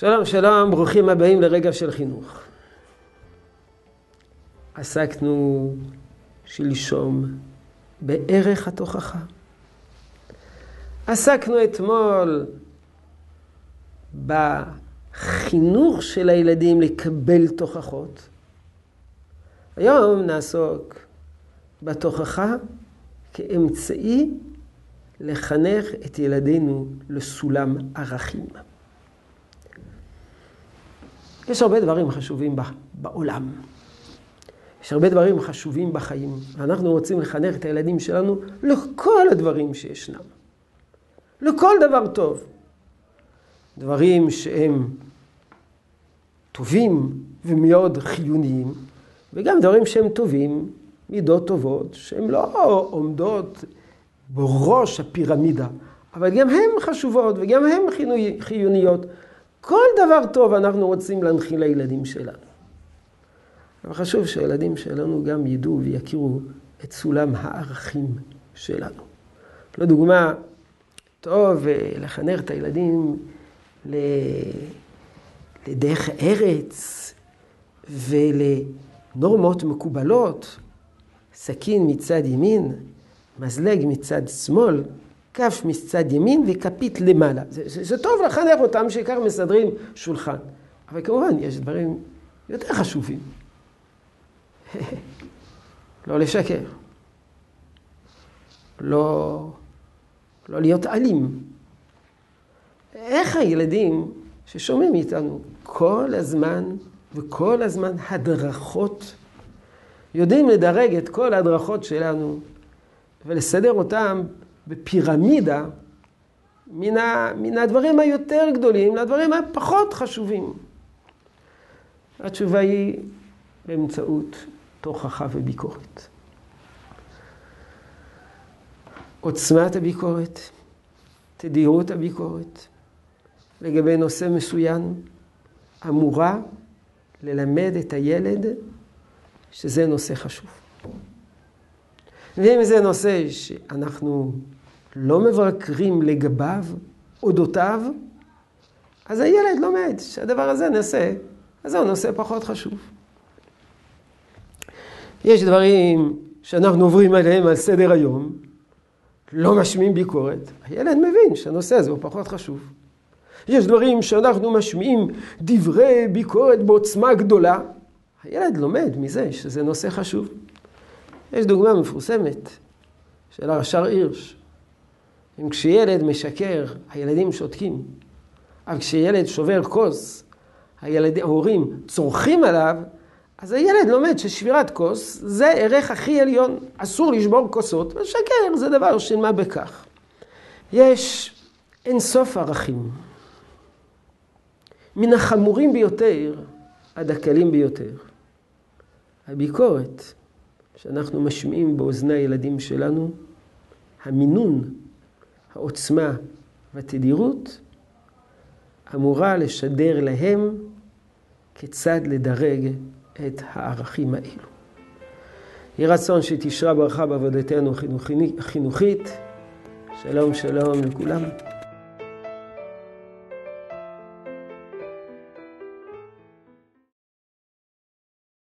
שלום, שלום, ברוכים הבאים לרגע של חינוך. עסקנו שלשום בערך התוכחה. עסקנו אתמול בחינוך של הילדים לקבל תוכחות. היום נעסוק בתוכחה כאמצעי לחנך את ילדינו לסולם ערכים. יש הרבה דברים חשובים בעולם. יש הרבה דברים חשובים בחיים, ואנחנו רוצים לחנך את הילדים שלנו לכל הדברים שישנם. לכל דבר טוב. דברים שהם טובים ומאוד חיוניים, וגם דברים שהם טובים, מידות טובות, שהן לא עומדות בראש הפירמידה, אבל גם הן חשובות וגם הן חיוניות. כל דבר טוב אנחנו רוצים להנחיל לילדים שלנו. אבל חשוב שהילדים שלנו גם ידעו ויכירו את סולם הערכים שלנו. לדוגמה, טוב לחנך את הילדים לדרך ארץ ולנורמות מקובלות, סכין מצד ימין, מזלג מצד שמאל, כף מצד ימין וכפית למעלה. זה, זה, זה טוב לחנך אותם שכך מסדרים שולחן. אבל כמובן, יש דברים יותר חשובים. לא לשקר. לא, לא להיות אלים. איך הילדים ששומעים מאיתנו כל הזמן וכל הזמן הדרכות, יודעים לדרג את כל ההדרכות שלנו ולסדר אותם בפירמידה מן, ה, מן הדברים היותר גדולים לדברים הפחות חשובים. התשובה היא באמצעות תוכחה וביקורת. עוצמת הביקורת, תדירות הביקורת לגבי נושא מסוים אמורה ללמד את הילד שזה נושא חשוב. ואם זה נושא שאנחנו לא מבקרים לגביו, אודותיו, אז הילד לומד שהדבר הזה נושא, אז זהו נושא פחות חשוב. יש דברים שאנחנו עוברים עליהם על סדר היום, לא משמיעים ביקורת, הילד מבין שהנושא הזה הוא פחות חשוב. יש דברים שאנחנו משמיעים דברי ביקורת בעוצמה גדולה, הילד לומד מזה שזה נושא חשוב. יש דוגמה מפורסמת של הרש"ר הירש. אם כשילד משקר, הילדים שותקים. אבל כשילד שובר כוס, הילד, ההורים צורכים עליו, אז הילד לומד ששבירת כוס זה ערך הכי עליון. אסור לשבור כוסות, ושקר זה דבר של מה בכך. יש אין סוף ערכים. מן החמורים ביותר עד הקלים ביותר. הביקורת שאנחנו משמיעים באוזני הילדים שלנו, המינון, העוצמה והתדירות, אמורה לשדר להם כיצד לדרג את הערכים האלו. יהי רצון שתשרה ברכה בעבודתנו החינוכית. שלום שלום לכולם.